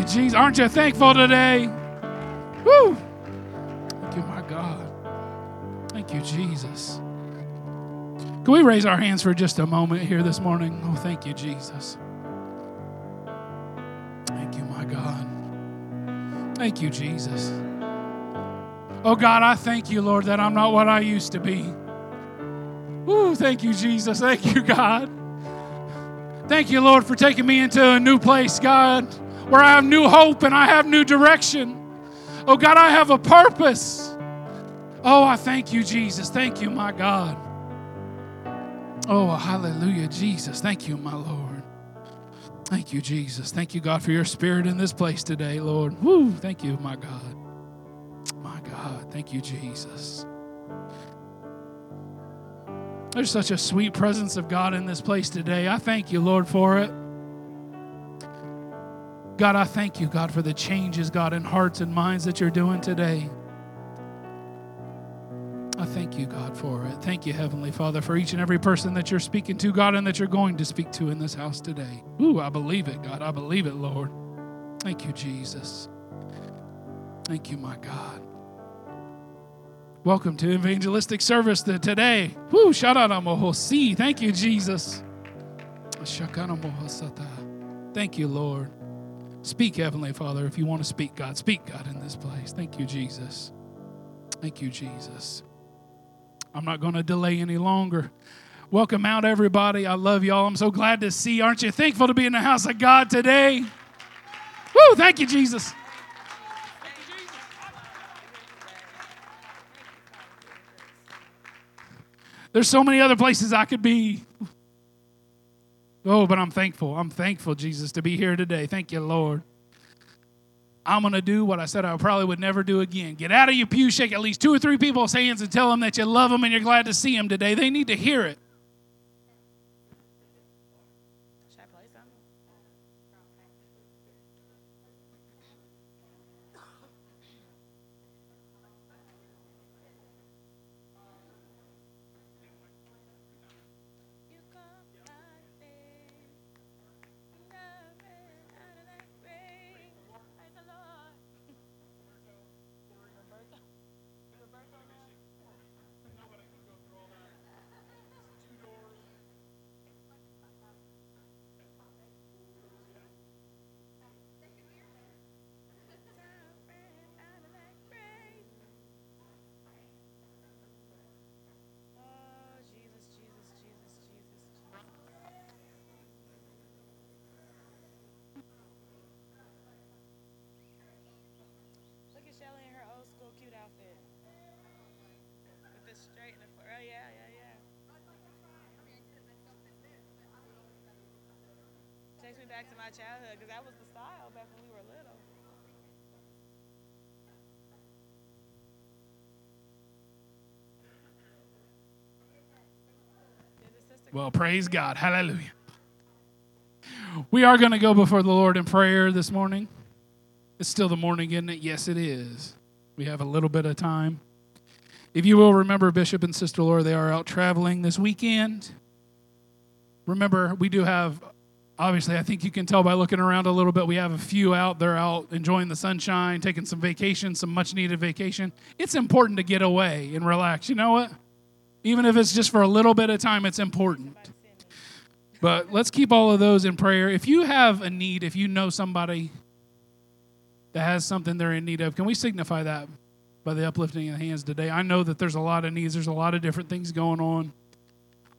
you, Jesus. Aren't you thankful today? Woo! Thank you, my God. Thank you, Jesus. Can we raise our hands for just a moment here this morning? Oh, thank you, Jesus. Thank you, my God. Thank you, Jesus. Oh, God, I thank you, Lord, that I'm not what I used to be. Ooh, thank you, Jesus. Thank you, God. Thank you, Lord, for taking me into a new place, God, where I have new hope and I have new direction. Oh, God, I have a purpose. Oh, I thank you, Jesus. Thank you, my God. Oh, hallelujah, Jesus. Thank you, my Lord. Thank you, Jesus. Thank you, God, for your spirit in this place today, Lord. Woo, thank you, my God. My God. Thank you, Jesus. There's such a sweet presence of God in this place today. I thank you, Lord, for it. God, I thank you, God, for the changes, God, in hearts and minds that you're doing today. I thank you, God, for it. Thank you, Heavenly Father, for each and every person that you're speaking to, God, and that you're going to speak to in this house today. Ooh, I believe it, God. I believe it, Lord. Thank you, Jesus. Thank you, my God. Welcome to evangelistic service today. Woo, shadanamohosi. Thank you, Jesus. Thank you, Lord. Speak, Heavenly Father, if you want to speak, God. Speak, God, in this place. Thank you, Jesus. Thank you, Jesus. I'm not going to delay any longer. Welcome out, everybody. I love y'all. I'm so glad to see. Aren't you thankful to be in the house of God today? Woo, thank you, Jesus. There's so many other places I could be. Oh, but I'm thankful. I'm thankful, Jesus, to be here today. Thank you, Lord. I'm going to do what I said I probably would never do again. Get out of your pew, shake at least two or three people's hands, and tell them that you love them and you're glad to see them today. They need to hear it. Back to my childhood because that was the style back when we were little. Well, praise God. Hallelujah. We are going to go before the Lord in prayer this morning. It's still the morning, isn't it? Yes, it is. We have a little bit of time. If you will remember, Bishop and Sister Laura, they are out traveling this weekend. Remember, we do have, obviously, I think you can tell by looking around a little bit, we have a few out. They're out enjoying the sunshine, taking some vacation, some much needed vacation. It's important to get away and relax. You know what? Even if it's just for a little bit of time, it's important. But let's keep all of those in prayer. If you have a need, if you know somebody that has something they're in need of, can we signify that by the uplifting of the hands today? I know that there's a lot of needs, there's a lot of different things going on.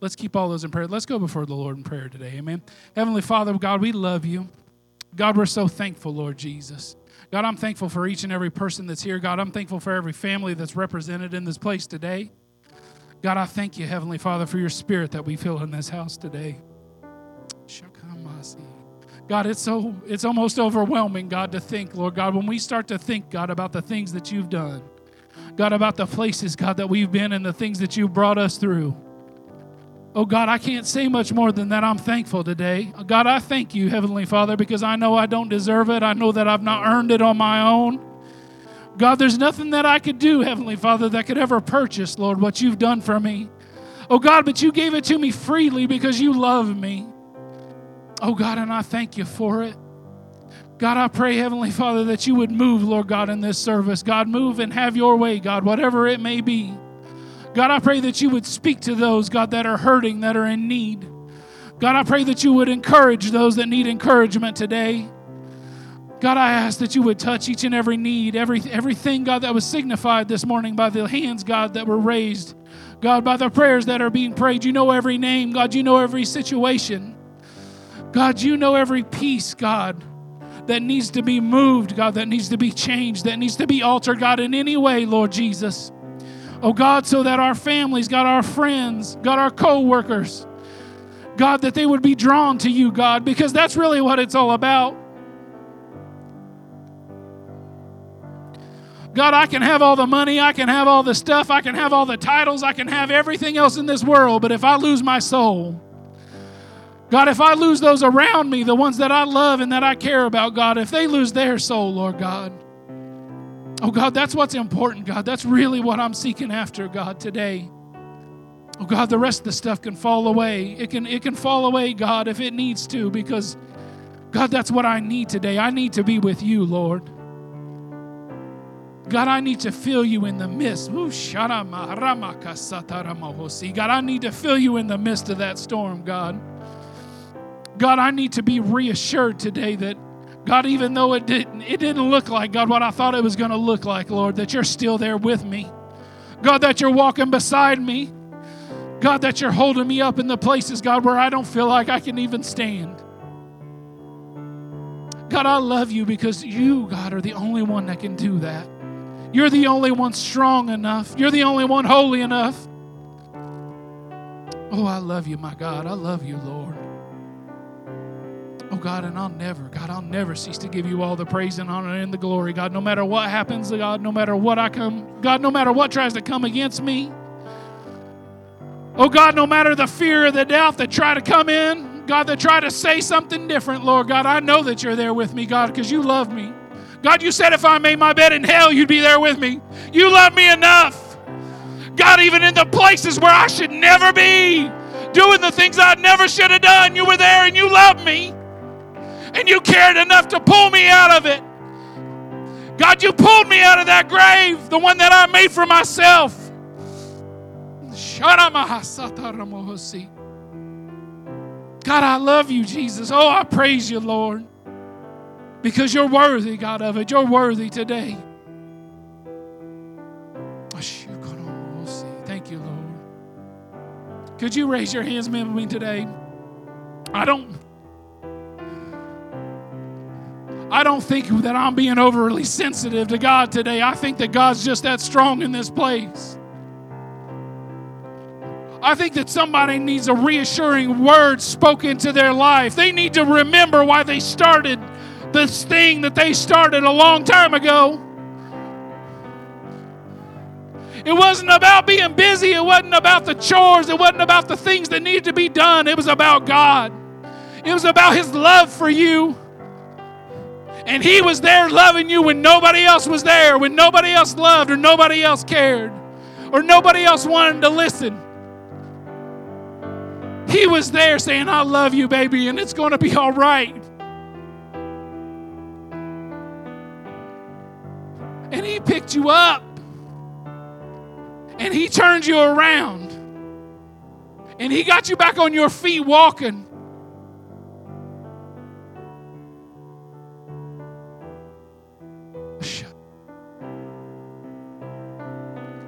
Let's keep all those in prayer. Let's go before the Lord in prayer today. Amen. Heavenly Father, God, we love you. God, we're so thankful, Lord Jesus. God, I'm thankful for each and every person that's here. God, I'm thankful for every family that's represented in this place today. God, I thank you, Heavenly Father, for your spirit that we feel in this house today. God, it's so it's almost overwhelming, God, to think, Lord God, when we start to think, God, about the things that you've done. God, about the places, God, that we've been and the things that you've brought us through. Oh God, I can't say much more than that. I'm thankful today. God, I thank you, Heavenly Father, because I know I don't deserve it. I know that I've not earned it on my own. God, there's nothing that I could do, Heavenly Father, that could ever purchase, Lord, what you've done for me. Oh God, but you gave it to me freely because you love me. Oh God, and I thank you for it. God, I pray, Heavenly Father, that you would move, Lord God, in this service. God, move and have your way, God, whatever it may be. God, I pray that you would speak to those, God, that are hurting, that are in need. God, I pray that you would encourage those that need encouragement today. God, I ask that you would touch each and every need, every, everything, God, that was signified this morning by the hands, God, that were raised. God, by the prayers that are being prayed. You know every name, God, you know every situation. God, you know every piece, God, that needs to be moved, God, that needs to be changed, that needs to be altered, God, in any way, Lord Jesus. Oh, God, so that our families, God, our friends, God, our co workers, God, that they would be drawn to you, God, because that's really what it's all about. God, I can have all the money, I can have all the stuff, I can have all the titles, I can have everything else in this world, but if I lose my soul, God, if I lose those around me, the ones that I love and that I care about, God, if they lose their soul, Lord God, oh God, that's what's important, God. That's really what I'm seeking after, God, today. Oh God, the rest of the stuff can fall away. It can it can fall away, God, if it needs to, because God, that's what I need today. I need to be with you, Lord. God, I need to feel you in the midst. God, I need to feel you in the midst of that storm, God. God, I need to be reassured today that God, even though it didn't, it didn't look like God what I thought it was going to look like, Lord, that you're still there with me. God, that you're walking beside me. God, that you're holding me up in the places, God, where I don't feel like I can even stand. God, I love you because you, God, are the only one that can do that. You're the only one strong enough. You're the only one holy enough. Oh, I love you, my God. I love you, Lord. Oh, God, and I'll never, God, I'll never cease to give you all the praise and honor and the glory, God, no matter what happens, God, no matter what I come, God, no matter what tries to come against me. Oh, God, no matter the fear or the doubt that try to come in, God, that try to say something different, Lord, God, I know that you're there with me, God, because you love me. God, you said if I made my bed in hell, you'd be there with me. You love me enough. God, even in the places where I should never be, doing the things I never should have done, you were there and you loved me. And you cared enough to pull me out of it. God, you pulled me out of that grave, the one that I made for myself. God, I love you, Jesus. Oh, I praise you, Lord because you're worthy, God, of it. You're worthy today. Thank you, Lord. Could you raise your hands with me today? I don't. I don't think that I'm being overly sensitive to God today. I think that God's just that strong in this place. I think that somebody needs a reassuring word spoken to their life. They need to remember why they started this thing that they started a long time ago. It wasn't about being busy. It wasn't about the chores. It wasn't about the things that needed to be done. It was about God. It was about His love for you. And He was there loving you when nobody else was there, when nobody else loved or nobody else cared or nobody else wanted to listen. He was there saying, I love you, baby, and it's going to be all right. And He picked you up and He turned you around and He got you back on your feet walking.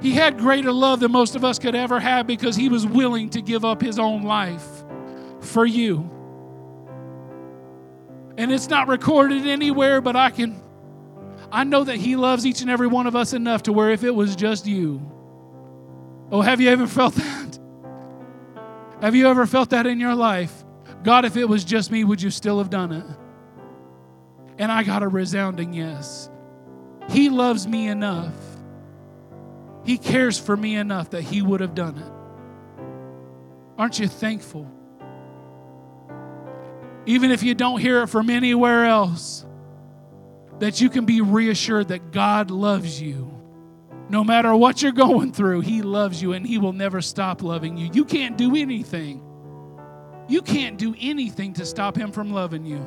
He had greater love than most of us could ever have because he was willing to give up his own life for you. And it's not recorded anywhere, but I can I know that he loves each and every one of us enough to where if it was just you. Oh, have you ever felt that? Have you ever felt that in your life? God, if it was just me, would you still have done it? And I got a resounding yes. He loves me enough he cares for me enough that He would have done it. Aren't you thankful? Even if you don't hear it from anywhere else, that you can be reassured that God loves you. No matter what you're going through, He loves you and He will never stop loving you. You can't do anything. You can't do anything to stop Him from loving you.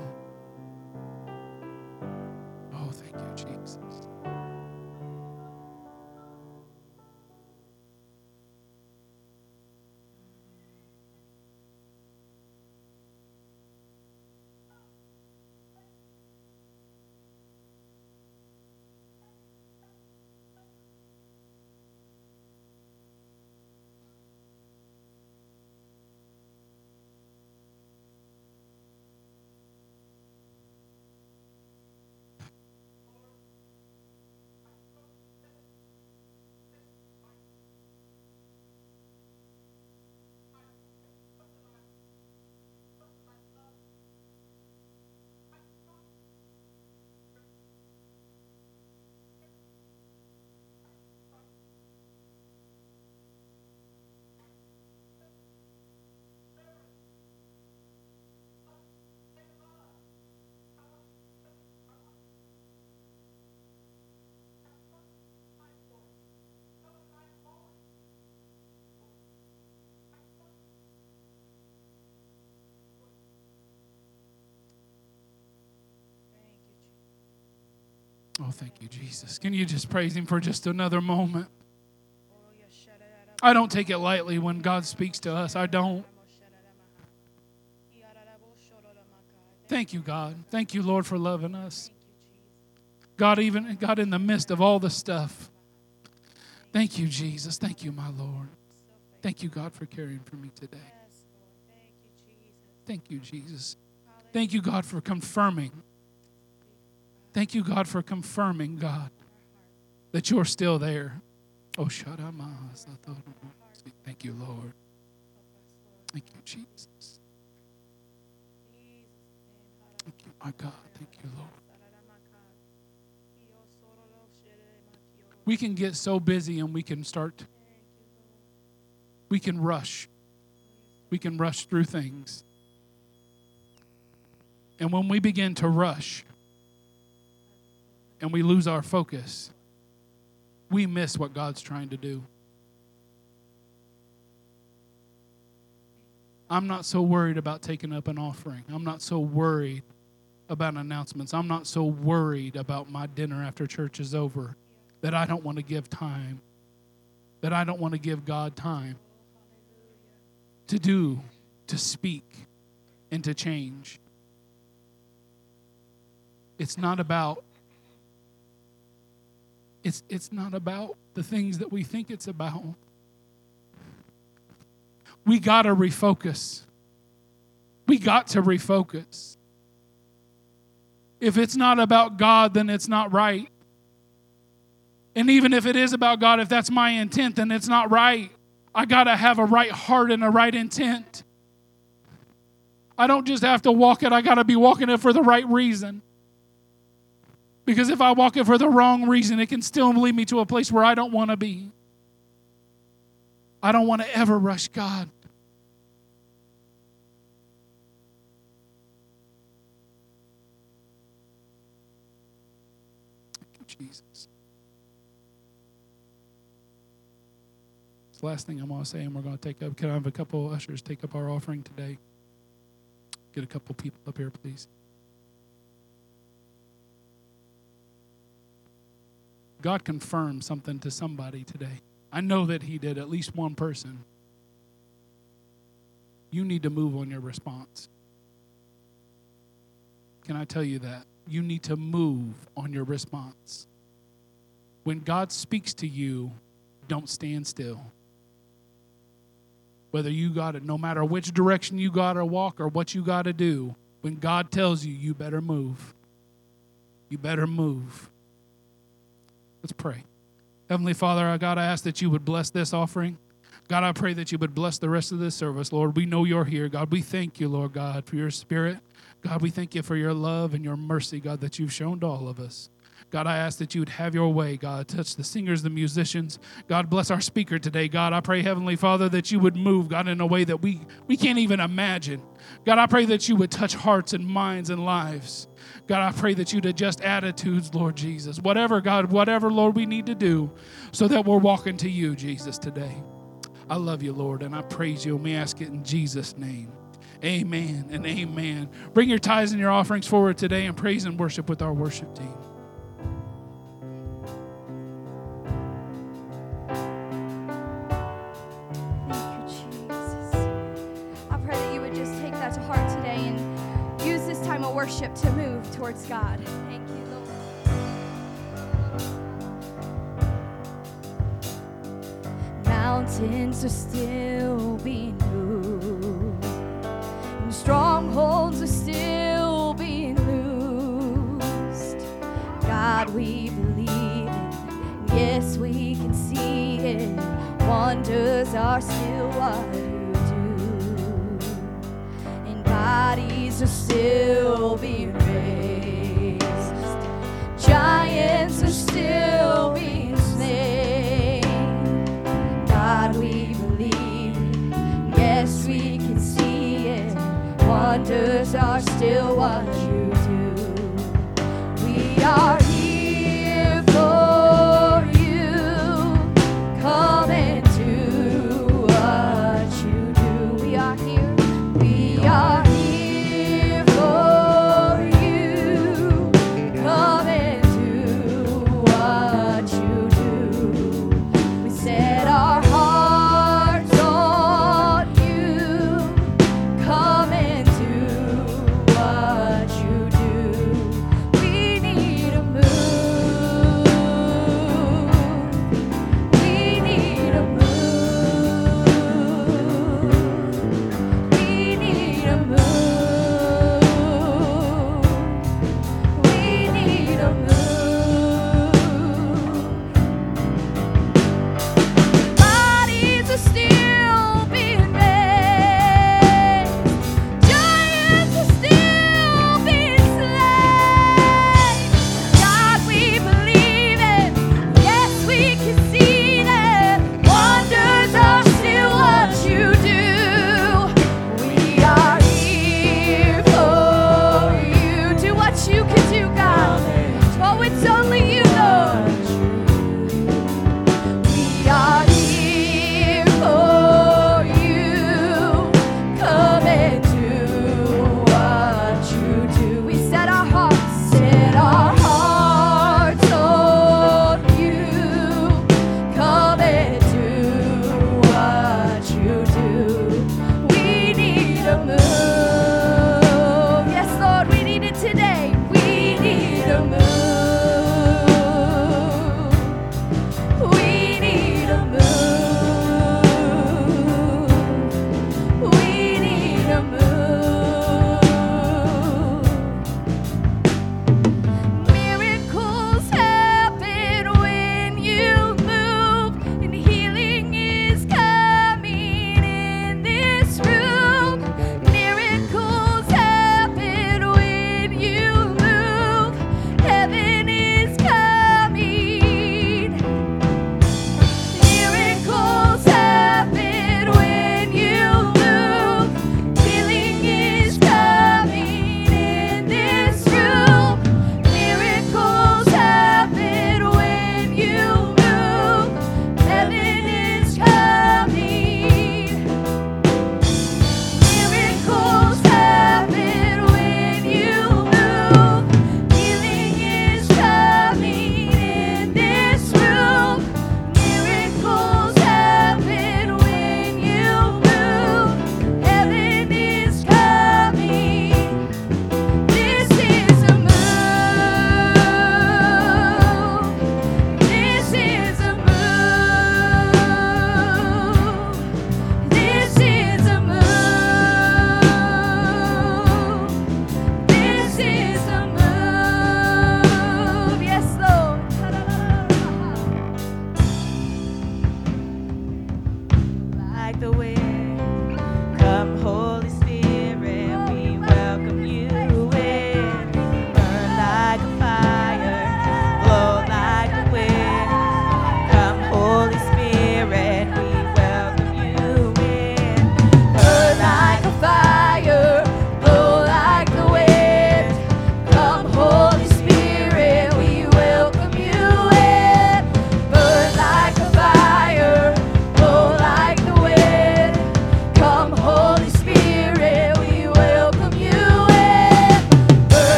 Oh, thank you, Jesus. Can you just praise Him for just another moment? I don't take it lightly when God speaks to us. I don't. Thank you, God. Thank you, Lord, for loving us. God, even God, in the midst of all the stuff. Thank you, Jesus. Thank you, my Lord. Thank you, God, for caring for me today. Thank you, Jesus. Thank you, God, for confirming Thank you, God, for confirming, God, that you're still there. Oh. Thank you, Lord. Thank you, Jesus. Thank you, my God. Thank you, Lord. We can get so busy and we can start, we can rush. We can rush through things. And when we begin to rush, and we lose our focus, we miss what God's trying to do. I'm not so worried about taking up an offering. I'm not so worried about announcements. I'm not so worried about my dinner after church is over that I don't want to give time, that I don't want to give God time to do, to speak, and to change. It's not about it's, it's not about the things that we think it's about. We got to refocus. We got to refocus. If it's not about God, then it's not right. And even if it is about God, if that's my intent, then it's not right. I got to have a right heart and a right intent. I don't just have to walk it, I got to be walking it for the right reason. Because if I walk it for the wrong reason, it can still lead me to a place where I don't want to be. I don't want to ever rush God. Jesus. It's the last thing I'm going to say, and we're going to take up. Can I have a couple ushers take up our offering today? Get a couple people up here, please. God confirmed something to somebody today. I know that He did, at least one person. You need to move on your response. Can I tell you that? You need to move on your response. When God speaks to you, don't stand still. Whether you got it, no matter which direction you got to walk or what you got to do, when God tells you, you better move. You better move. Let's pray. Heavenly Father, I God, I ask that you would bless this offering. God, I pray that you would bless the rest of this service, Lord. We know you're here. God, we thank you, Lord God, for your spirit. God, we thank you for your love and your mercy, God, that you've shown to all of us. God, I ask that you would have your way, God. Touch the singers, the musicians. God, bless our speaker today. God, I pray, Heavenly Father, that you would move, God, in a way that we, we can't even imagine. God, I pray that you would touch hearts and minds and lives. God, I pray that you'd adjust attitudes, Lord Jesus. Whatever, God, whatever, Lord, we need to do so that we're walking to you, Jesus, today. I love you, Lord, and I praise you, and we ask it in Jesus' name. Amen and amen. Bring your tithes and your offerings forward today and praise and worship with our worship team. Worship to move towards God. Thank you, Lord. Mountains are still being moved, and strongholds are still being loosed. God, we believe it. Yes, we can see it. Wonders are still what still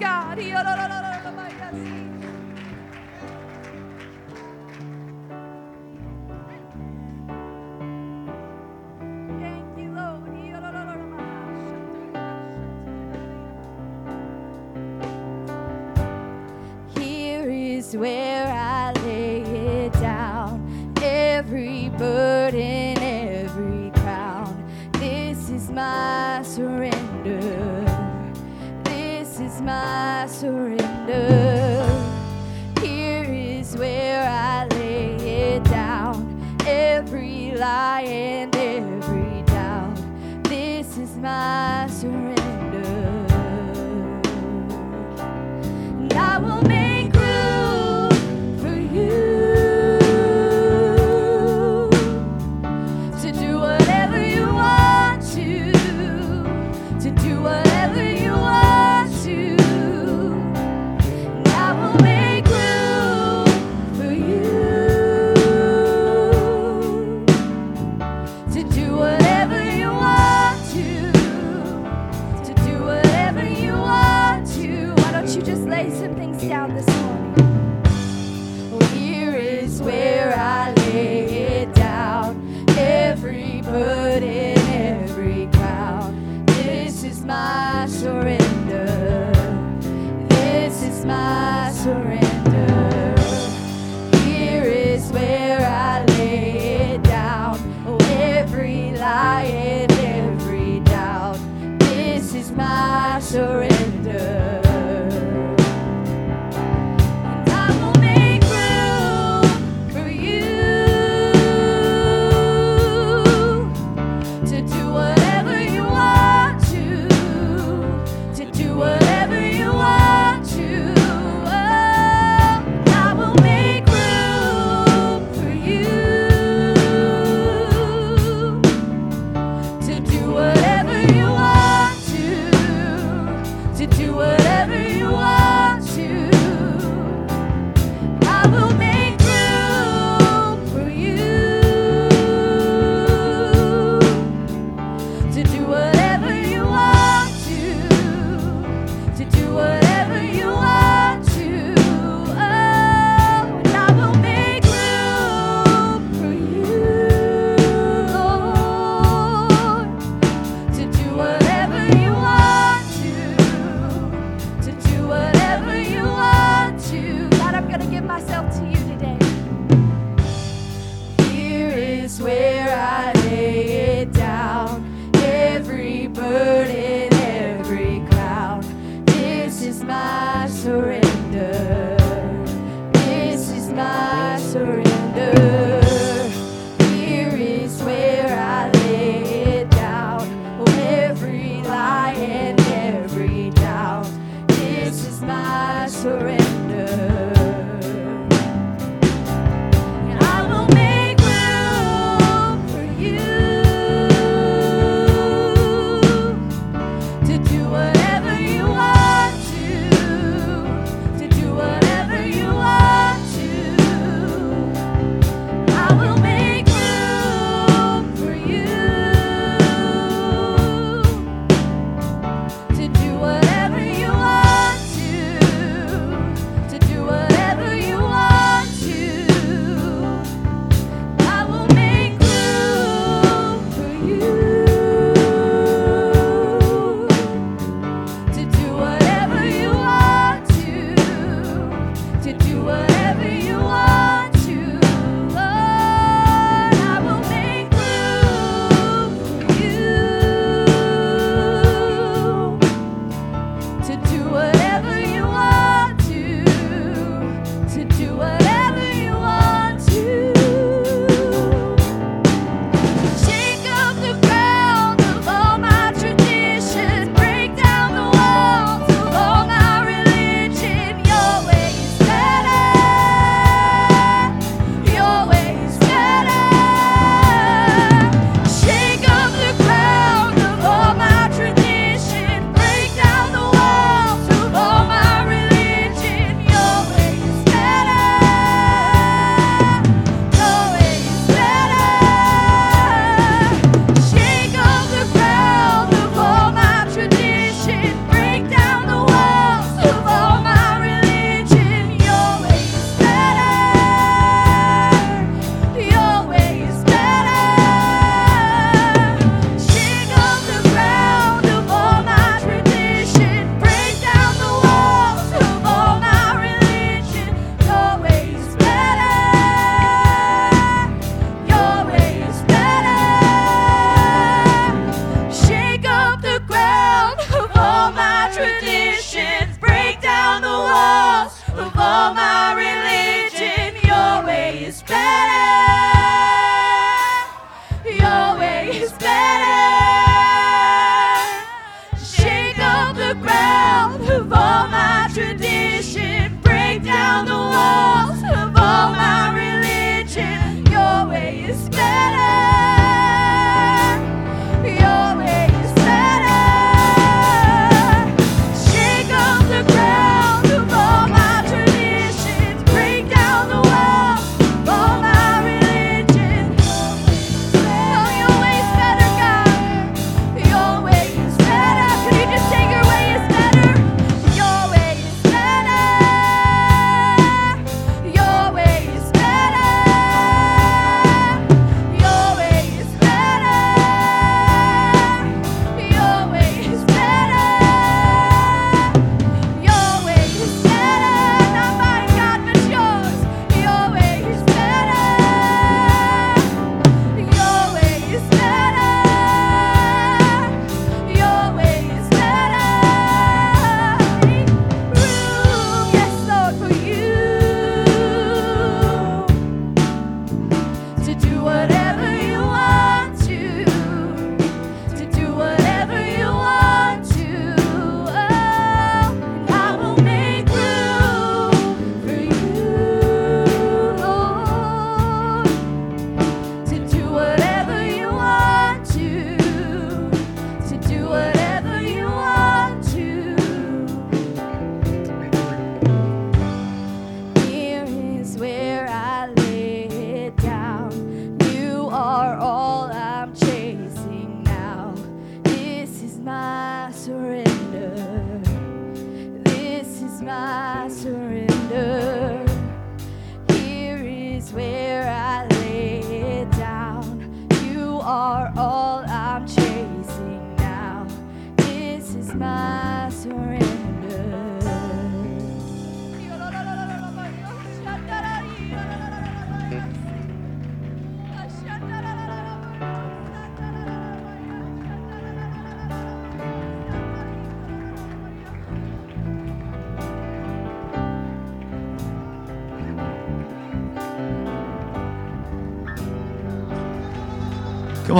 God.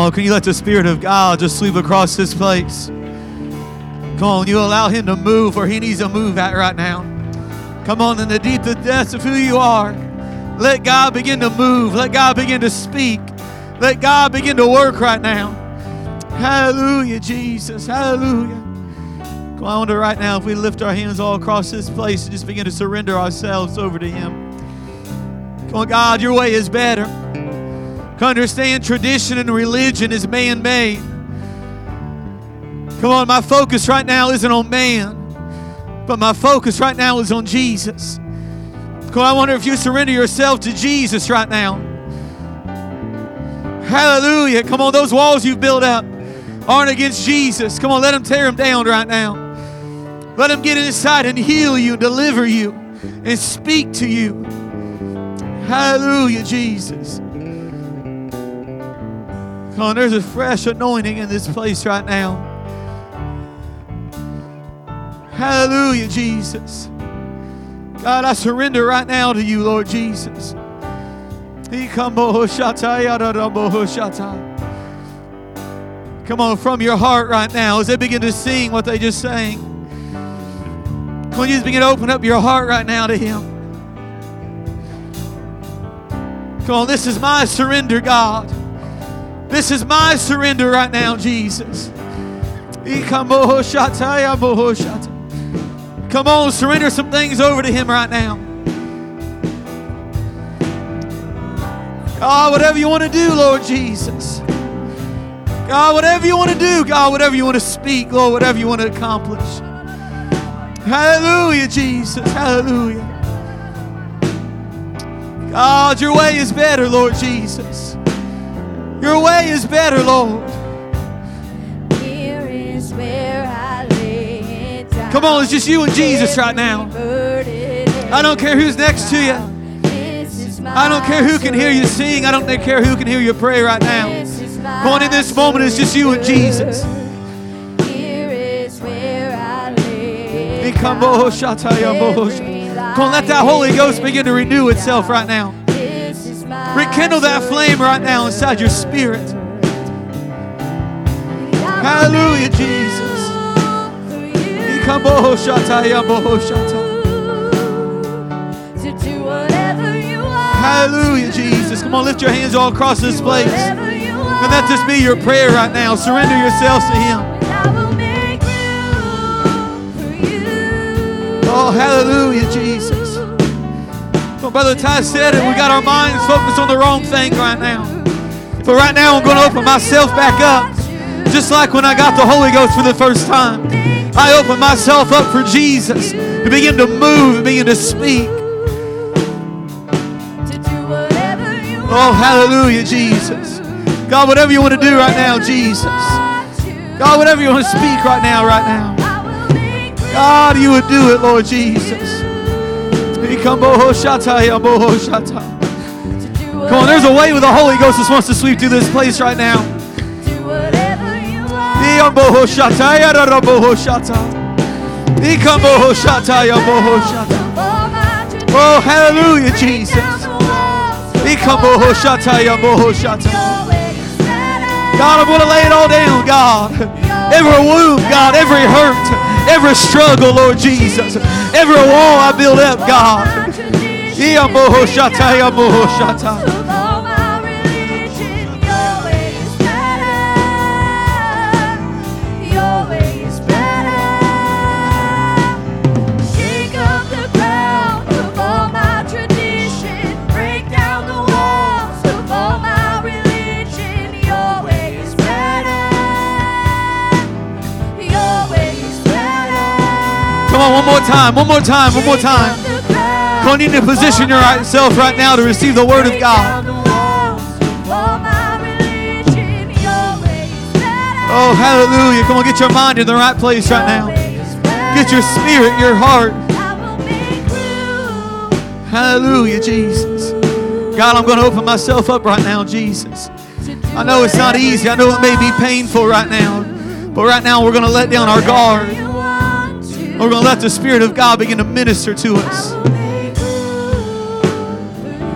On, can you let the Spirit of God just sweep across this place? Come on, you allow Him to move where He needs to move at right now. Come on, in the deep depths of who you are, let God begin to move. Let God begin to speak. Let God begin to work right now. Hallelujah, Jesus. Hallelujah. Come on, I wonder right now if we lift our hands all across this place and just begin to surrender ourselves over to Him. Come on, God, your way is better. Understand tradition and religion is man made. Come on, my focus right now isn't on man, but my focus right now is on Jesus. Come on, I wonder if you surrender yourself to Jesus right now. Hallelujah. Come on, those walls you've built up aren't against Jesus. Come on, let him tear them down right now. Let him get inside and heal you, deliver you, and speak to you. Hallelujah, Jesus. Come on, there's a fresh anointing in this place right now. Hallelujah, Jesus. God, I surrender right now to you, Lord Jesus. Come on, from your heart right now, as they begin to sing what they just sang. On, you just begin to open up your heart right now to Him. Come on, this is my surrender, God. This is my surrender right now, Jesus. Come on, surrender some things over to Him right now. God, whatever you want to do, Lord Jesus. God, whatever you want to do, God, whatever you want to speak, Lord, whatever you want to accomplish. Hallelujah, Jesus. Hallelujah. God, your way is better, Lord Jesus. Your way is better, Lord. Here is where I lay it down. Come on, it's just you and Jesus right now. I don't care who's next to you. I don't care who can hear you sing. I don't care who can hear you pray right now. Come on, in this moment, it's just you and Jesus. Here is where I lay it Come down. on, Come on, let that Holy Ghost begin to renew itself right now. Rekindle that flame right now inside your spirit. Hallelujah, Jesus. Hallelujah, Jesus. Come on, lift your hands all across this place. And let this be your prayer right now. Surrender yourselves to Him. Oh, hallelujah, Jesus. Well, Brother Ty said it. We got our minds focused on the wrong thing right now. But right now, I'm going to open myself back up. Just like when I got the Holy Ghost for the first time. I opened myself up for Jesus to begin to move and begin to speak. Oh, hallelujah, Jesus. God, whatever you want to do right now, Jesus. God, whatever you want to speak right now, right now. God, you would do it, Lord Jesus. Come on, there's a way with the Holy Ghost that wants to sweep through this place right now. Oh, hallelujah, Jesus. God, I'm going to lay it all down, God. Every wound, God, every hurt, every struggle, Lord Jesus. Every wall I build up, God. Time, one more time, one more time. Come need to position yourself right now to receive the Word of God. Oh, hallelujah. Come on, get your mind in the right place right now. Get your spirit, your heart. Hallelujah, Jesus. God, I'm going to open myself up right now, Jesus. I know it's not easy. I know it may be painful right now. But right now, we're going to let down our guard. We're going to let the Spirit of God begin to minister to us.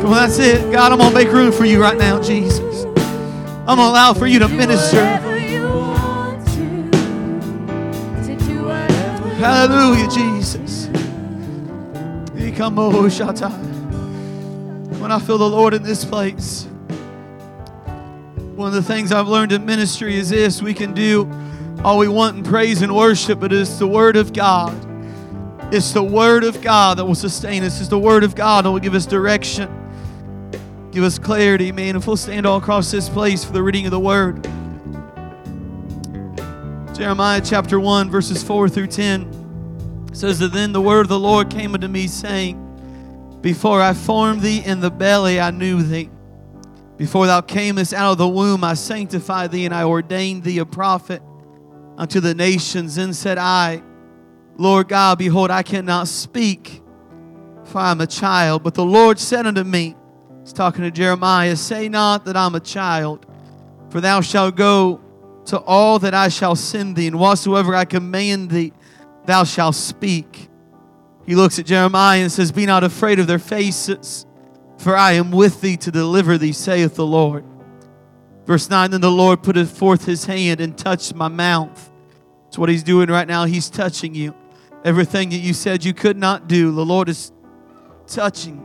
Come on, that's it. God, I'm going to make room for you right now, Jesus. I'm going to allow for you to minister. whatever you want to. To you Hallelujah, Jesus. When I feel the Lord in this place, one of the things I've learned in ministry is this we can do all we want in praise and worship, but it's the Word of God. It's the Word of God that will sustain us. It's the Word of God that will give us direction, give us clarity, man. If we'll stand all across this place for the reading of the Word. Jeremiah chapter 1, verses 4 through 10 says that then the word of the Lord came unto me, saying, Before I formed thee in the belly, I knew thee. Before thou camest out of the womb, I sanctified thee, and I ordained thee a prophet unto the nations. Then said I, Lord God, behold, I cannot speak, for I am a child. But the Lord said unto me, He's talking to Jeremiah, Say not that I'm a child, for thou shalt go to all that I shall send thee, and whatsoever I command thee, thou shalt speak. He looks at Jeremiah and says, Be not afraid of their faces, for I am with thee to deliver thee, saith the Lord. Verse 9 Then the Lord put forth his hand and touched my mouth. That's what he's doing right now. He's touching you. Everything that you said you could not do, the Lord is touching.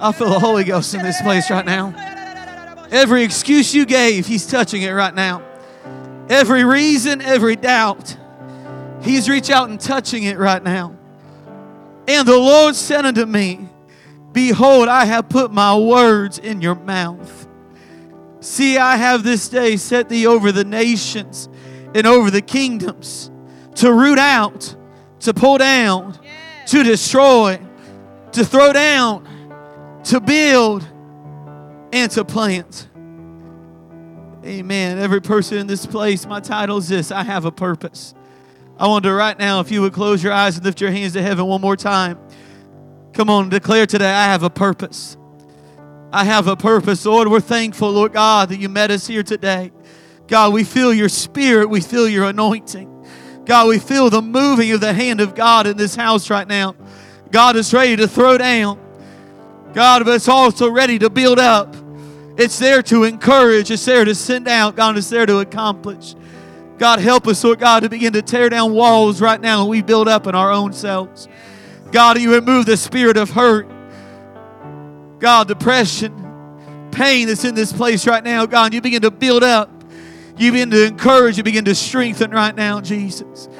I feel the Holy Ghost in this place right now. Every excuse you gave, He's touching it right now. Every reason, every doubt, He's reaching out and touching it right now. And the Lord said unto me, Behold, I have put my words in your mouth. See, I have this day set thee over the nations and over the kingdoms to root out, to pull down, to destroy, to throw down, to build, and to plant. Amen. Every person in this place, my title is this I have a purpose. I wonder right now if you would close your eyes and lift your hands to heaven one more time. Come on, declare today, I have a purpose. I have a purpose. Lord, we're thankful, Lord God, that you met us here today. God, we feel your spirit, we feel your anointing. God, we feel the moving of the hand of God in this house right now. God is ready to throw down. God, but it's also ready to build up. It's there to encourage, it's there to send out. God, it's there to accomplish. God, help us, Lord God, to begin to tear down walls right now we build up in our own selves. God, you remove the spirit of hurt. God, depression, pain that's in this place right now. God, you begin to build up. You begin to encourage. You begin to strengthen right now, Jesus.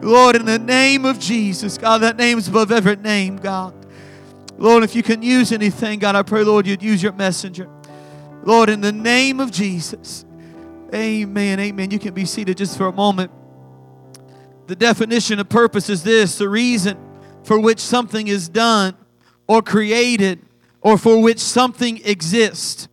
Lord, in the name of Jesus, God, that name is above every name, God. Lord, if you can use anything, God, I pray, Lord, you'd use your messenger. Lord, in the name of Jesus. Amen. Amen. You can be seated just for a moment. The definition of purpose is this the reason for which something is done or created or for which something exists.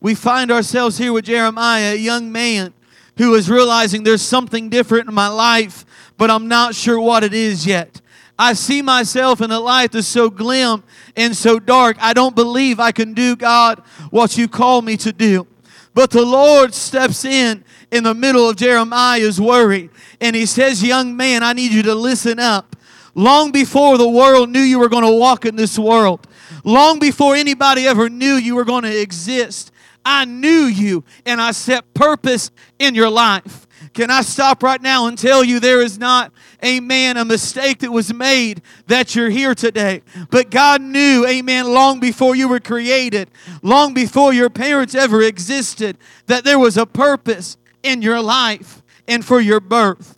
We find ourselves here with Jeremiah, a young man who is realizing there's something different in my life, but I'm not sure what it is yet. I see myself in a life that's so glim and so dark. I don't believe I can do, God, what you call me to do. But the Lord steps in in the middle of Jeremiah's worry and he says, Young man, I need you to listen up. Long before the world knew you were going to walk in this world, long before anybody ever knew you were going to exist, I knew you and I set purpose in your life. Can I stop right now and tell you there is not, amen, a mistake that was made that you're here today. But God knew, amen, long before you were created, long before your parents ever existed, that there was a purpose in your life and for your birth.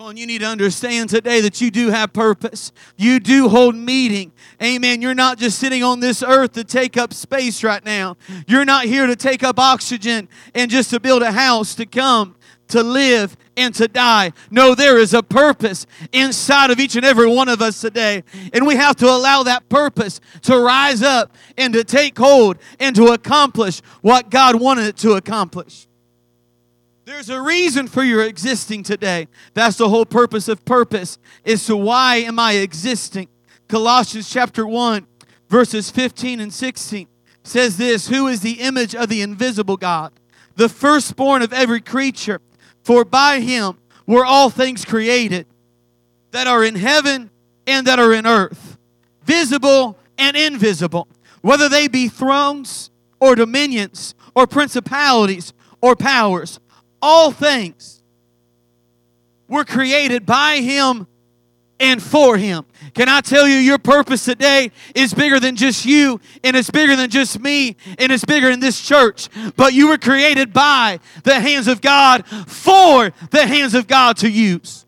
On, you need to understand today that you do have purpose. You do hold meeting. Amen. You're not just sitting on this earth to take up space right now. You're not here to take up oxygen and just to build a house to come to live and to die. No, there is a purpose inside of each and every one of us today. And we have to allow that purpose to rise up and to take hold and to accomplish what God wanted it to accomplish. There's a reason for your existing today. That's the whole purpose of purpose is to why am I existing? Colossians chapter 1 verses 15 and 16 says this, who is the image of the invisible God, the firstborn of every creature. For by him were all things created that are in heaven and that are in earth, visible and invisible, whether they be thrones or dominions or principalities or powers. All things were created by him and for him. Can I tell you, your purpose today is bigger than just you, and it's bigger than just me, and it's bigger than this church. But you were created by the hands of God for the hands of God to use.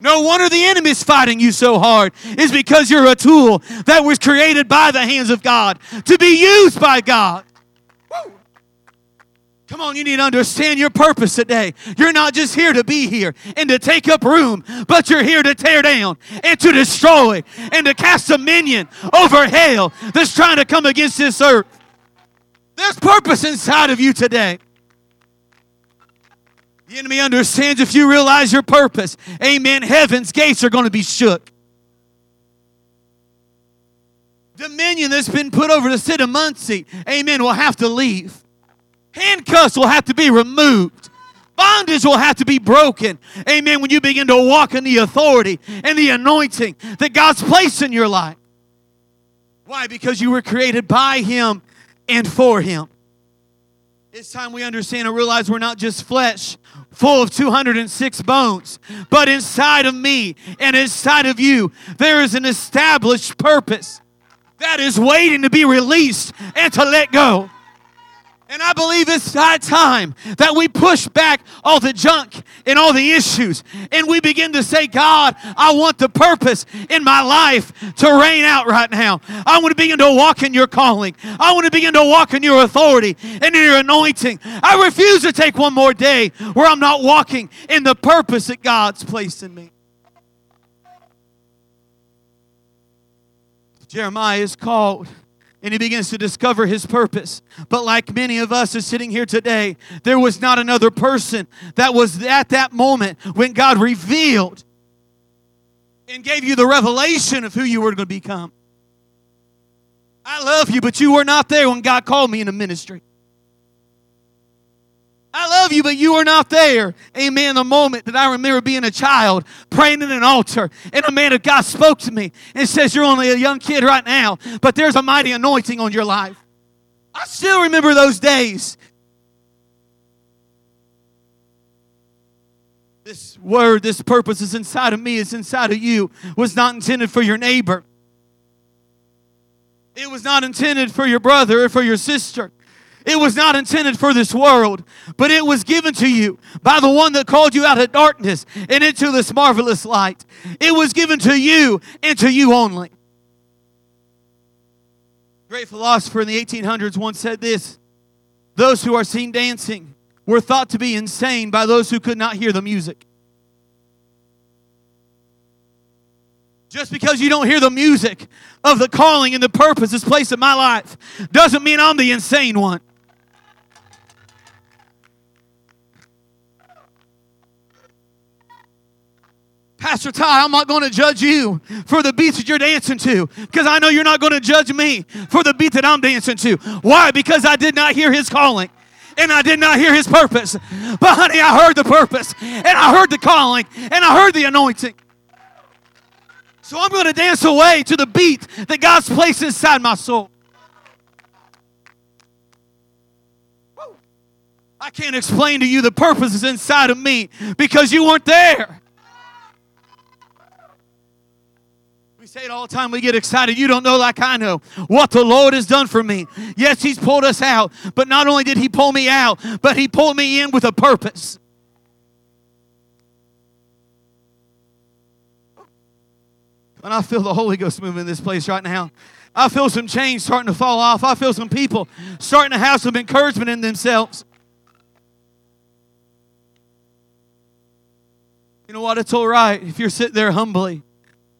No wonder the enemy's fighting you so hard, is because you're a tool that was created by the hands of God to be used by God. Come on, you need to understand your purpose today. You're not just here to be here and to take up room, but you're here to tear down and to destroy and to cast dominion over hell that's trying to come against this earth. There's purpose inside of you today. The enemy understands if you realize your purpose, amen, heaven's gates are going to be shook. Dominion that's been put over the city of Muncie, amen, will have to leave. Handcuffs will have to be removed. Bondage will have to be broken. Amen. When you begin to walk in the authority and the anointing that God's placed in your life. Why? Because you were created by Him and for Him. It's time we understand and realize we're not just flesh full of 206 bones, but inside of me and inside of you, there is an established purpose that is waiting to be released and to let go. And I believe it's that time that we push back all the junk and all the issues and we begin to say, God, I want the purpose in my life to reign out right now. I want to begin to walk in your calling. I want to begin to walk in your authority and in your anointing. I refuse to take one more day where I'm not walking in the purpose that God's placed in me. Jeremiah is called and he begins to discover his purpose. But like many of us are sitting here today, there was not another person that was at that moment when God revealed and gave you the revelation of who you were going to become. I love you, but you were not there when God called me into ministry. I love you, but you are not there. Amen. The moment that I remember being a child, praying in an altar, and a man of God spoke to me and says, You're only a young kid right now, but there's a mighty anointing on your life. I still remember those days. This word, this purpose is inside of me, it's inside of you, was not intended for your neighbor. It was not intended for your brother or for your sister. It was not intended for this world, but it was given to you by the one that called you out of darkness and into this marvelous light. It was given to you and to you only. Great philosopher in the 1800s once said this Those who are seen dancing were thought to be insane by those who could not hear the music. Just because you don't hear the music of the calling and the purpose that's placed in my life doesn't mean I'm the insane one. Pastor Todd, I'm not going to judge you for the beats that you're dancing to because I know you're not going to judge me for the beat that I'm dancing to. Why? Because I did not hear his calling and I did not hear his purpose. But honey, I heard the purpose and I heard the calling and I heard the anointing. So I'm going to dance away to the beat that God's placed inside my soul. I can't explain to you the purpose is inside of me because you weren't there. Say it all the time. We get excited. You don't know, like I know, what the Lord has done for me. Yes, He's pulled us out, but not only did He pull me out, but He pulled me in with a purpose. And I feel the Holy Ghost moving in this place right now. I feel some chains starting to fall off. I feel some people starting to have some encouragement in themselves. You know what? It's all right if you're sitting there humbly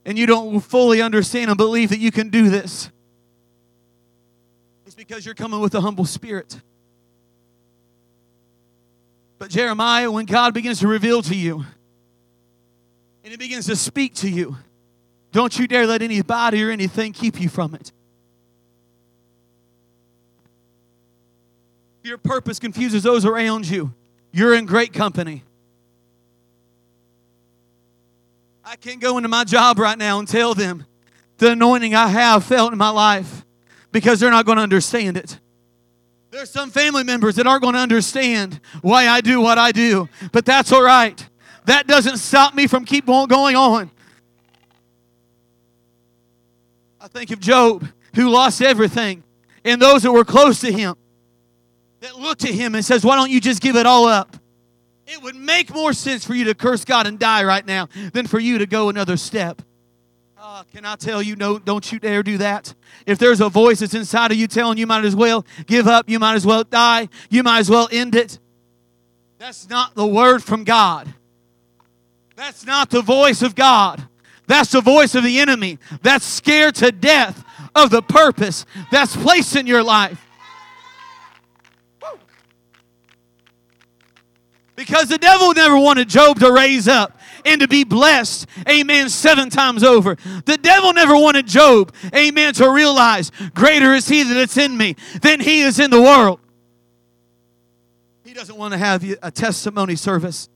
and you don't fully understand and believe that you can do this, it's because you're coming with a humble spirit. But Jeremiah, when God begins to reveal to you and He begins to speak to you, don't you dare let anybody or anything keep you from it. Your purpose confuses those around you. You're in great company. I can't go into my job right now and tell them the anointing I have felt in my life because they're not going to understand it. There's some family members that aren't going to understand why I do what I do, but that's all right. That doesn't stop me from keep going on. I think of Job, who lost everything, and those that were close to him that looked at him and says, "Why don't you just give it all up?" It would make more sense for you to curse God and die right now than for you to go another step. Uh, can I tell you, no, don't you dare do that. If there's a voice that's inside of you telling you might as well give up, you might as well die, you might as well end it, that's not the word from God. That's not the voice of God. That's the voice of the enemy. That's scared to death of the purpose that's placed in your life. Because the devil never wanted Job to raise up and to be blessed, amen, seven times over. The devil never wanted Job, amen, to realize greater is he that is in me than he is in the world. He doesn't want to have a testimony service.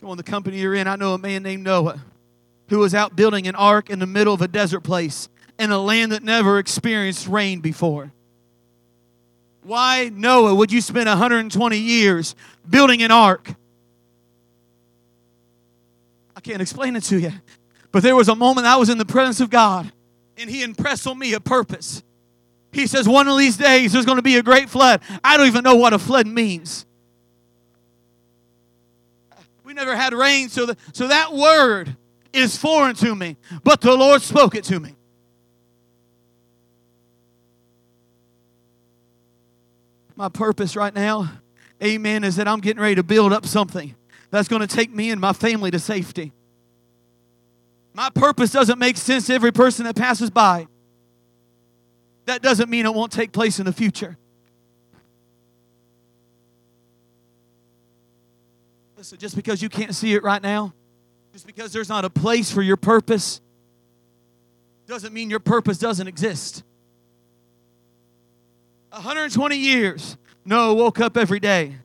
Come on, the company you're in, I know a man named Noah who was out building an ark in the middle of a desert place in a land that never experienced rain before. Why, Noah, would you spend 120 years building an ark? I can't explain it to you. But there was a moment I was in the presence of God, and He impressed on me a purpose. He says, One of these days there's going to be a great flood. I don't even know what a flood means. We never had rain, so, the, so that word is foreign to me, but the Lord spoke it to me. My purpose right now, amen, is that I'm getting ready to build up something that's going to take me and my family to safety. My purpose doesn't make sense to every person that passes by. That doesn't mean it won't take place in the future. Listen, just because you can't see it right now, just because there's not a place for your purpose, doesn't mean your purpose doesn't exist. 120 years. Noah, woke up every day. He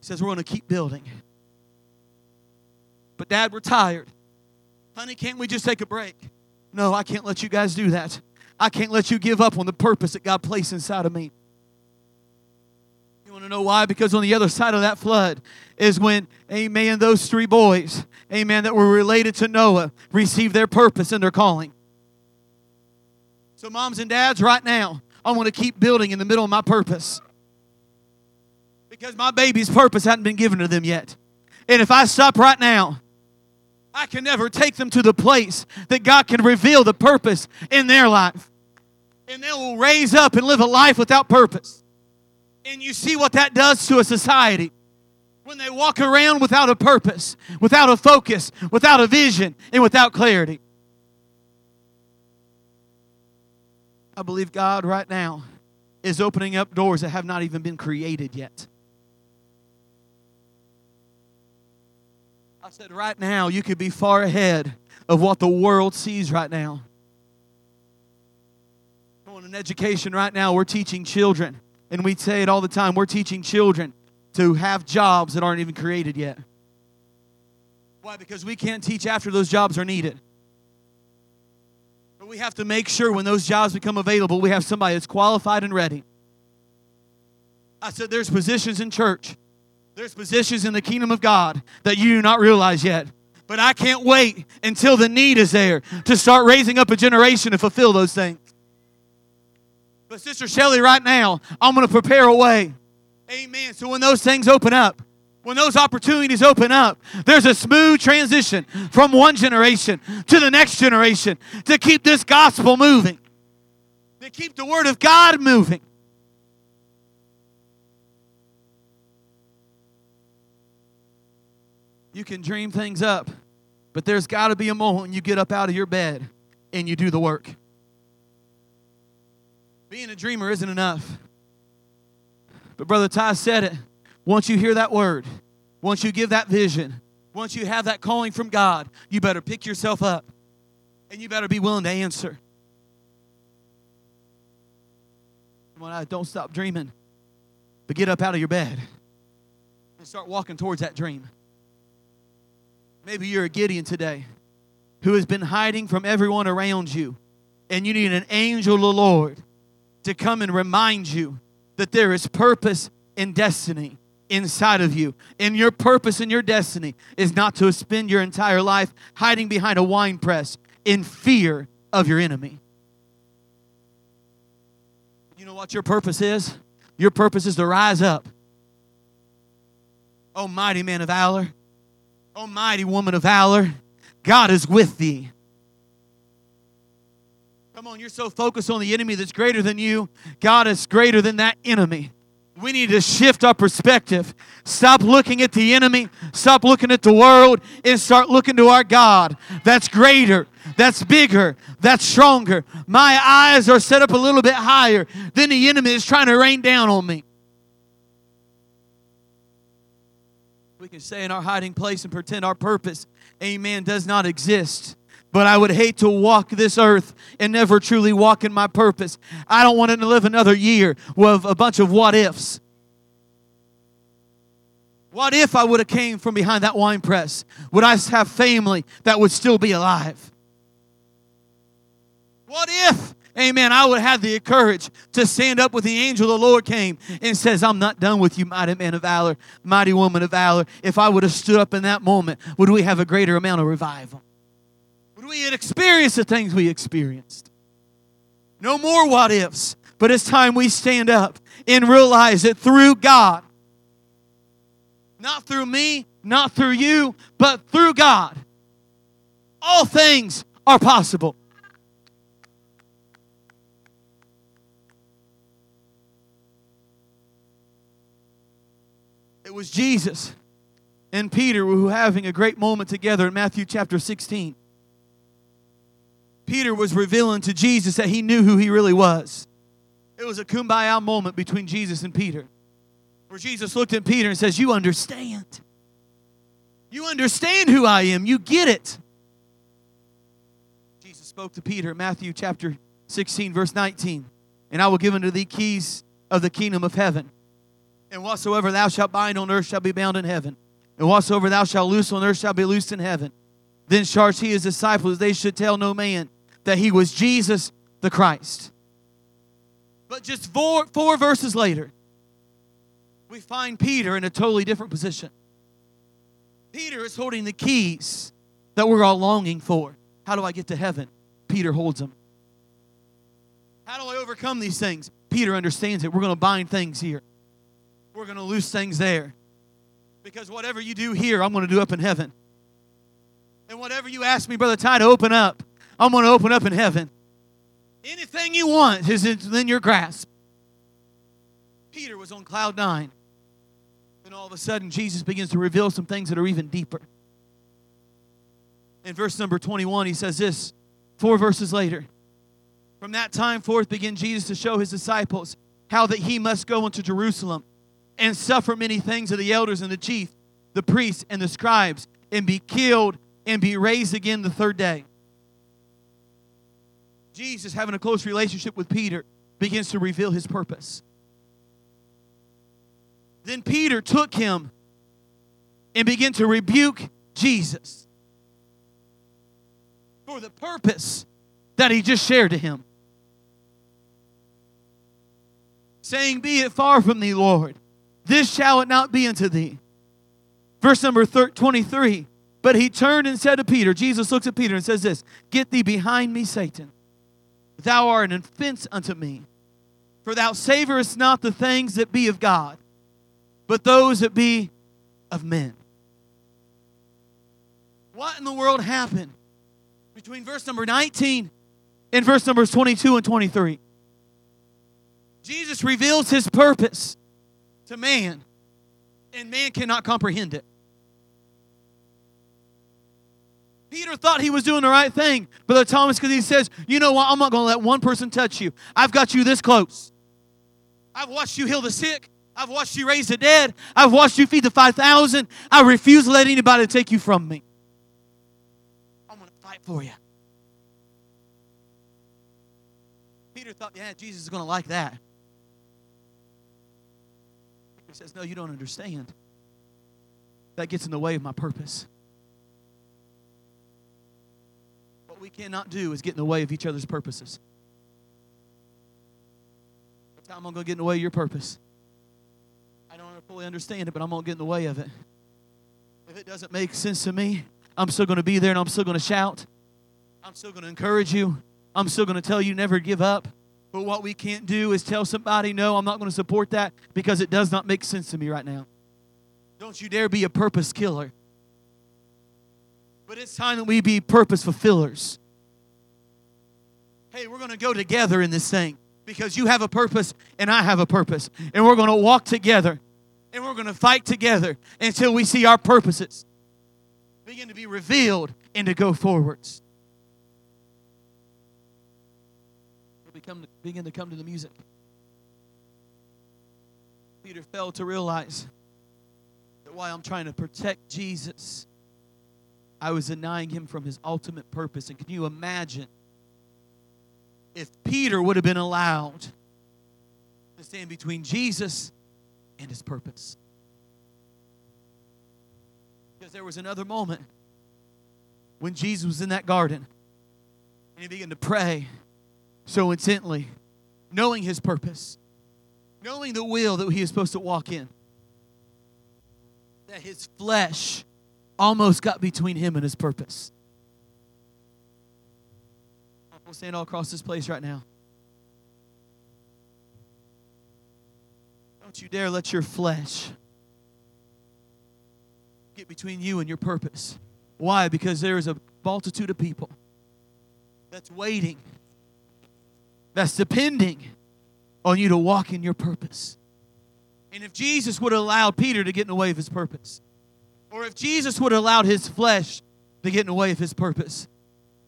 says, We're going to keep building. But, Dad, we're tired. Honey, can't we just take a break? No, I can't let you guys do that. I can't let you give up on the purpose that God placed inside of me. You want to know why? Because on the other side of that flood is when, amen, those three boys, amen, that were related to Noah received their purpose and their calling. So, moms and dads, right now, I want to keep building in the middle of my purpose. Because my baby's purpose hadn't been given to them yet. And if I stop right now, I can never take them to the place that God can reveal the purpose in their life. And they will raise up and live a life without purpose. And you see what that does to a society when they walk around without a purpose, without a focus, without a vision, and without clarity. I believe God right now is opening up doors that have not even been created yet. I said, right now, you could be far ahead of what the world sees right now. On in education right now, we're teaching children, and we say it all the time we're teaching children to have jobs that aren't even created yet. Why? Because we can't teach after those jobs are needed we have to make sure when those jobs become available, we have somebody that's qualified and ready. I said, there's positions in church, there's positions in the kingdom of God that you do not realize yet. But I can't wait until the need is there to start raising up a generation to fulfill those things. But, Sister Shelley, right now, I'm going to prepare a way. Amen. So when those things open up, when those opportunities open up, there's a smooth transition from one generation to the next generation to keep this gospel moving, to keep the Word of God moving. You can dream things up, but there's got to be a moment you get up out of your bed and you do the work. Being a dreamer isn't enough. But Brother Ty said it. Once you hear that word, once you give that vision, once you have that calling from God, you better pick yourself up and you better be willing to answer. When I don't stop dreaming, but get up out of your bed. and start walking towards that dream. Maybe you're a Gideon today who has been hiding from everyone around you, and you need an angel of the Lord to come and remind you that there is purpose and destiny inside of you. And your purpose and your destiny is not to spend your entire life hiding behind a wine press in fear of your enemy. You know what your purpose is? Your purpose is to rise up. Oh, mighty man of valor. Oh, mighty woman of valor. God is with thee. Come on, you're so focused on the enemy that's greater than you. God is greater than that enemy. We need to shift our perspective. Stop looking at the enemy, stop looking at the world, and start looking to our God that's greater, that's bigger, that's stronger. My eyes are set up a little bit higher than the enemy is trying to rain down on me. We can stay in our hiding place and pretend our purpose, amen, does not exist. But I would hate to walk this earth and never truly walk in my purpose. I don't want to live another year with a bunch of what ifs. What if I would have came from behind that wine press? Would I have family that would still be alive? What if, amen, I would have the courage to stand up with the angel of the Lord came and says, I'm not done with you, mighty man of valor, mighty woman of valor. If I would have stood up in that moment, would we have a greater amount of revival? We had experienced the things we experienced? No more what ifs, but it's time we stand up and realize that through God, not through me, not through you, but through God, all things are possible. It was Jesus and Peter who were having a great moment together in Matthew chapter 16. Peter was revealing to Jesus that he knew who he really was. It was a kumbaya moment between Jesus and Peter, where Jesus looked at Peter and says, You understand. You understand who I am. You get it. Jesus spoke to Peter in Matthew chapter 16, verse 19. And I will give unto thee keys of the kingdom of heaven. And whatsoever thou shalt bind on earth shall be bound in heaven. And whatsoever thou shalt loose on earth shall be loosed in heaven. Then charged he his disciples they should tell no man that he was Jesus the Christ. But just four, four verses later, we find Peter in a totally different position. Peter is holding the keys that we're all longing for. How do I get to heaven? Peter holds them. How do I overcome these things? Peter understands it. We're going to bind things here, we're going to loose things there. Because whatever you do here, I'm going to do up in heaven. And whatever you ask me, Brother Ty, to open up, I'm going to open up in heaven. Anything you want is in your grasp. Peter was on cloud nine. And all of a sudden, Jesus begins to reveal some things that are even deeper. In verse number 21, he says this four verses later. From that time forth began Jesus to show his disciples how that he must go into Jerusalem and suffer many things of the elders and the chief, the priests and the scribes, and be killed and be raised again the third day. Jesus, having a close relationship with Peter, begins to reveal his purpose. Then Peter took him and began to rebuke Jesus for the purpose that he just shared to him. Saying, Be it far from thee, Lord. This shall it not be unto thee. Verse number 23. But he turned and said to Peter, Jesus looks at Peter and says this Get thee behind me, Satan. Thou art an offense unto me. For thou savorest not the things that be of God, but those that be of men. What in the world happened between verse number 19 and verse numbers 22 and 23? Jesus reveals his purpose to man, and man cannot comprehend it. Peter thought he was doing the right thing, Brother Thomas, because he says, You know what? I'm not going to let one person touch you. I've got you this close. I've watched you heal the sick. I've watched you raise the dead. I've watched you feed the 5,000. I refuse to let anybody take you from me. I'm going to fight for you. Peter thought, Yeah, Jesus is going to like that. Peter says, No, you don't understand. that gets in the way of my purpose. We cannot do is get in the way of each other's purposes. I'm going to get in the way of your purpose. I don't fully understand it, but I'm going to get in the way of it. If it doesn't make sense to me, I'm still going to be there and I'm still going to shout. I'm still going to encourage you. I'm still going to tell you never give up. But what we can't do is tell somebody, no, I'm not going to support that because it does not make sense to me right now. Don't you dare be a purpose killer. But it's time that we be purpose fulfillers. Hey, we're going to go together in this thing because you have a purpose and I have a purpose. And we're going to walk together and we're going to fight together until we see our purposes begin to be revealed and to go forwards. We'll become, begin to come to the music. Peter failed to realize that while I'm trying to protect Jesus, I was denying him from his ultimate purpose. And can you imagine if Peter would have been allowed to stand between Jesus and his purpose? Because there was another moment when Jesus was in that garden and he began to pray so intently, knowing his purpose, knowing the will that he was supposed to walk in, that his flesh almost got between him and his purpose. We'll stand all across this place right now. Don't you dare let your flesh get between you and your purpose. Why? Because there is a multitude of people that's waiting, that's depending on you to walk in your purpose. And if Jesus would have allowed Peter to get in the way of his purpose, or if Jesus would have allowed his flesh to get in the way of his purpose,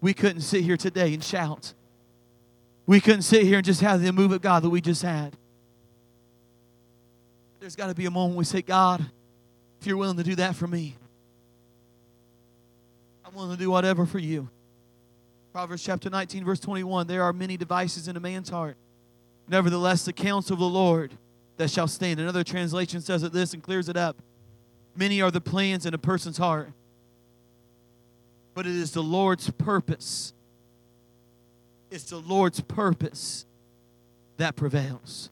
we couldn't sit here today and shout. We couldn't sit here and just have the move of God that we just had. There's got to be a moment we say, God, if you're willing to do that for me, I'm willing to do whatever for you. Proverbs chapter 19, verse 21 There are many devices in a man's heart. Nevertheless, the counsel of the Lord that shall stand. Another translation says it this and clears it up. Many are the plans in a person's heart, but it is the Lord's purpose. It's the Lord's purpose that prevails.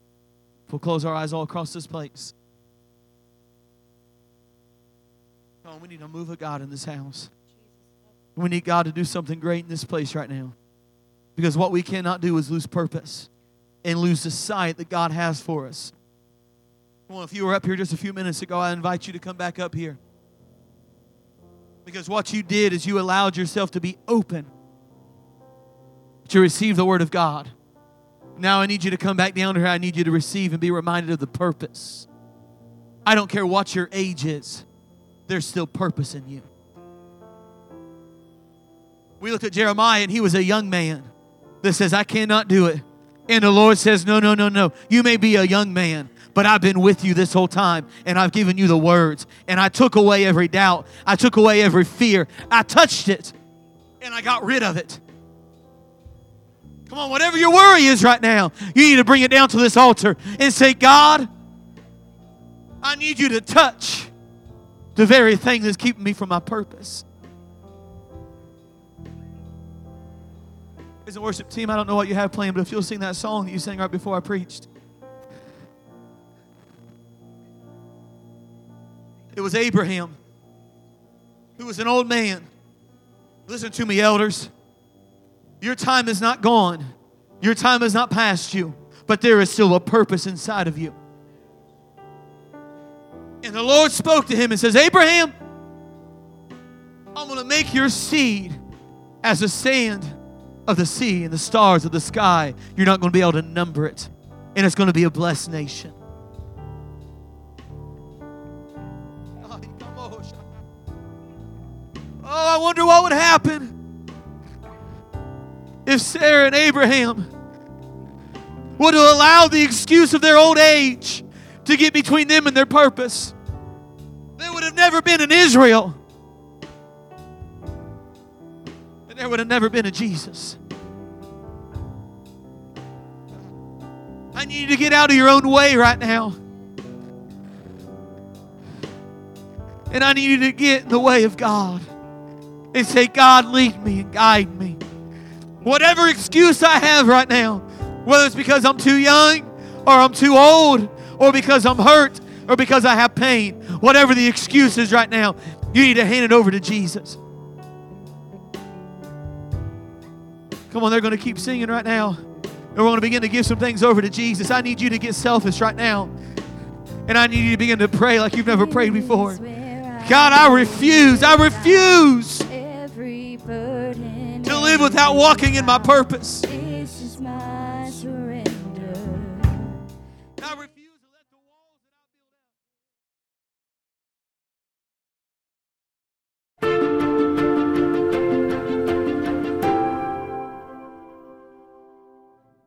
If We'll close our eyes all across this place. Oh, we need a move of God in this house. We need God to do something great in this place right now. Because what we cannot do is lose purpose and lose the sight that God has for us. Well, if you were up here just a few minutes ago, I invite you to come back up here. Because what you did is you allowed yourself to be open to receive the Word of God. Now I need you to come back down here. I need you to receive and be reminded of the purpose. I don't care what your age is, there's still purpose in you. We looked at Jeremiah and he was a young man that says, I cannot do it. And the Lord says, No, no, no, no. You may be a young man, but I've been with you this whole time and I've given you the words. And I took away every doubt, I took away every fear. I touched it and I got rid of it. Come on, whatever your worry is right now, you need to bring it down to this altar and say, God, I need you to touch the very thing that's keeping me from my purpose. As a worship team, I don't know what you have playing, but if you'll sing that song that you sang right before I preached. Was Abraham, who was an old man. Listen to me, elders. Your time is not gone, your time is not past you, but there is still a purpose inside of you. And the Lord spoke to him and says, Abraham, I'm going to make your seed as the sand of the sea and the stars of the sky. You're not going to be able to number it. And it's going to be a blessed nation. Oh, I wonder what would happen if Sarah and Abraham would have allowed the excuse of their old age to get between them and their purpose. There would have never been an Israel. And there would have never been a Jesus. I need you to get out of your own way right now. And I need you to get in the way of God and say, God, lead me and guide me. Whatever excuse I have right now, whether it's because I'm too young or I'm too old or because I'm hurt or because I have pain, whatever the excuse is right now, you need to hand it over to Jesus. Come on, they're going to keep singing right now. And we're going to begin to give some things over to Jesus. I need you to get selfish right now. And I need you to begin to pray like you've never prayed before. God, I refuse. I refuse to live without walking in my purpose.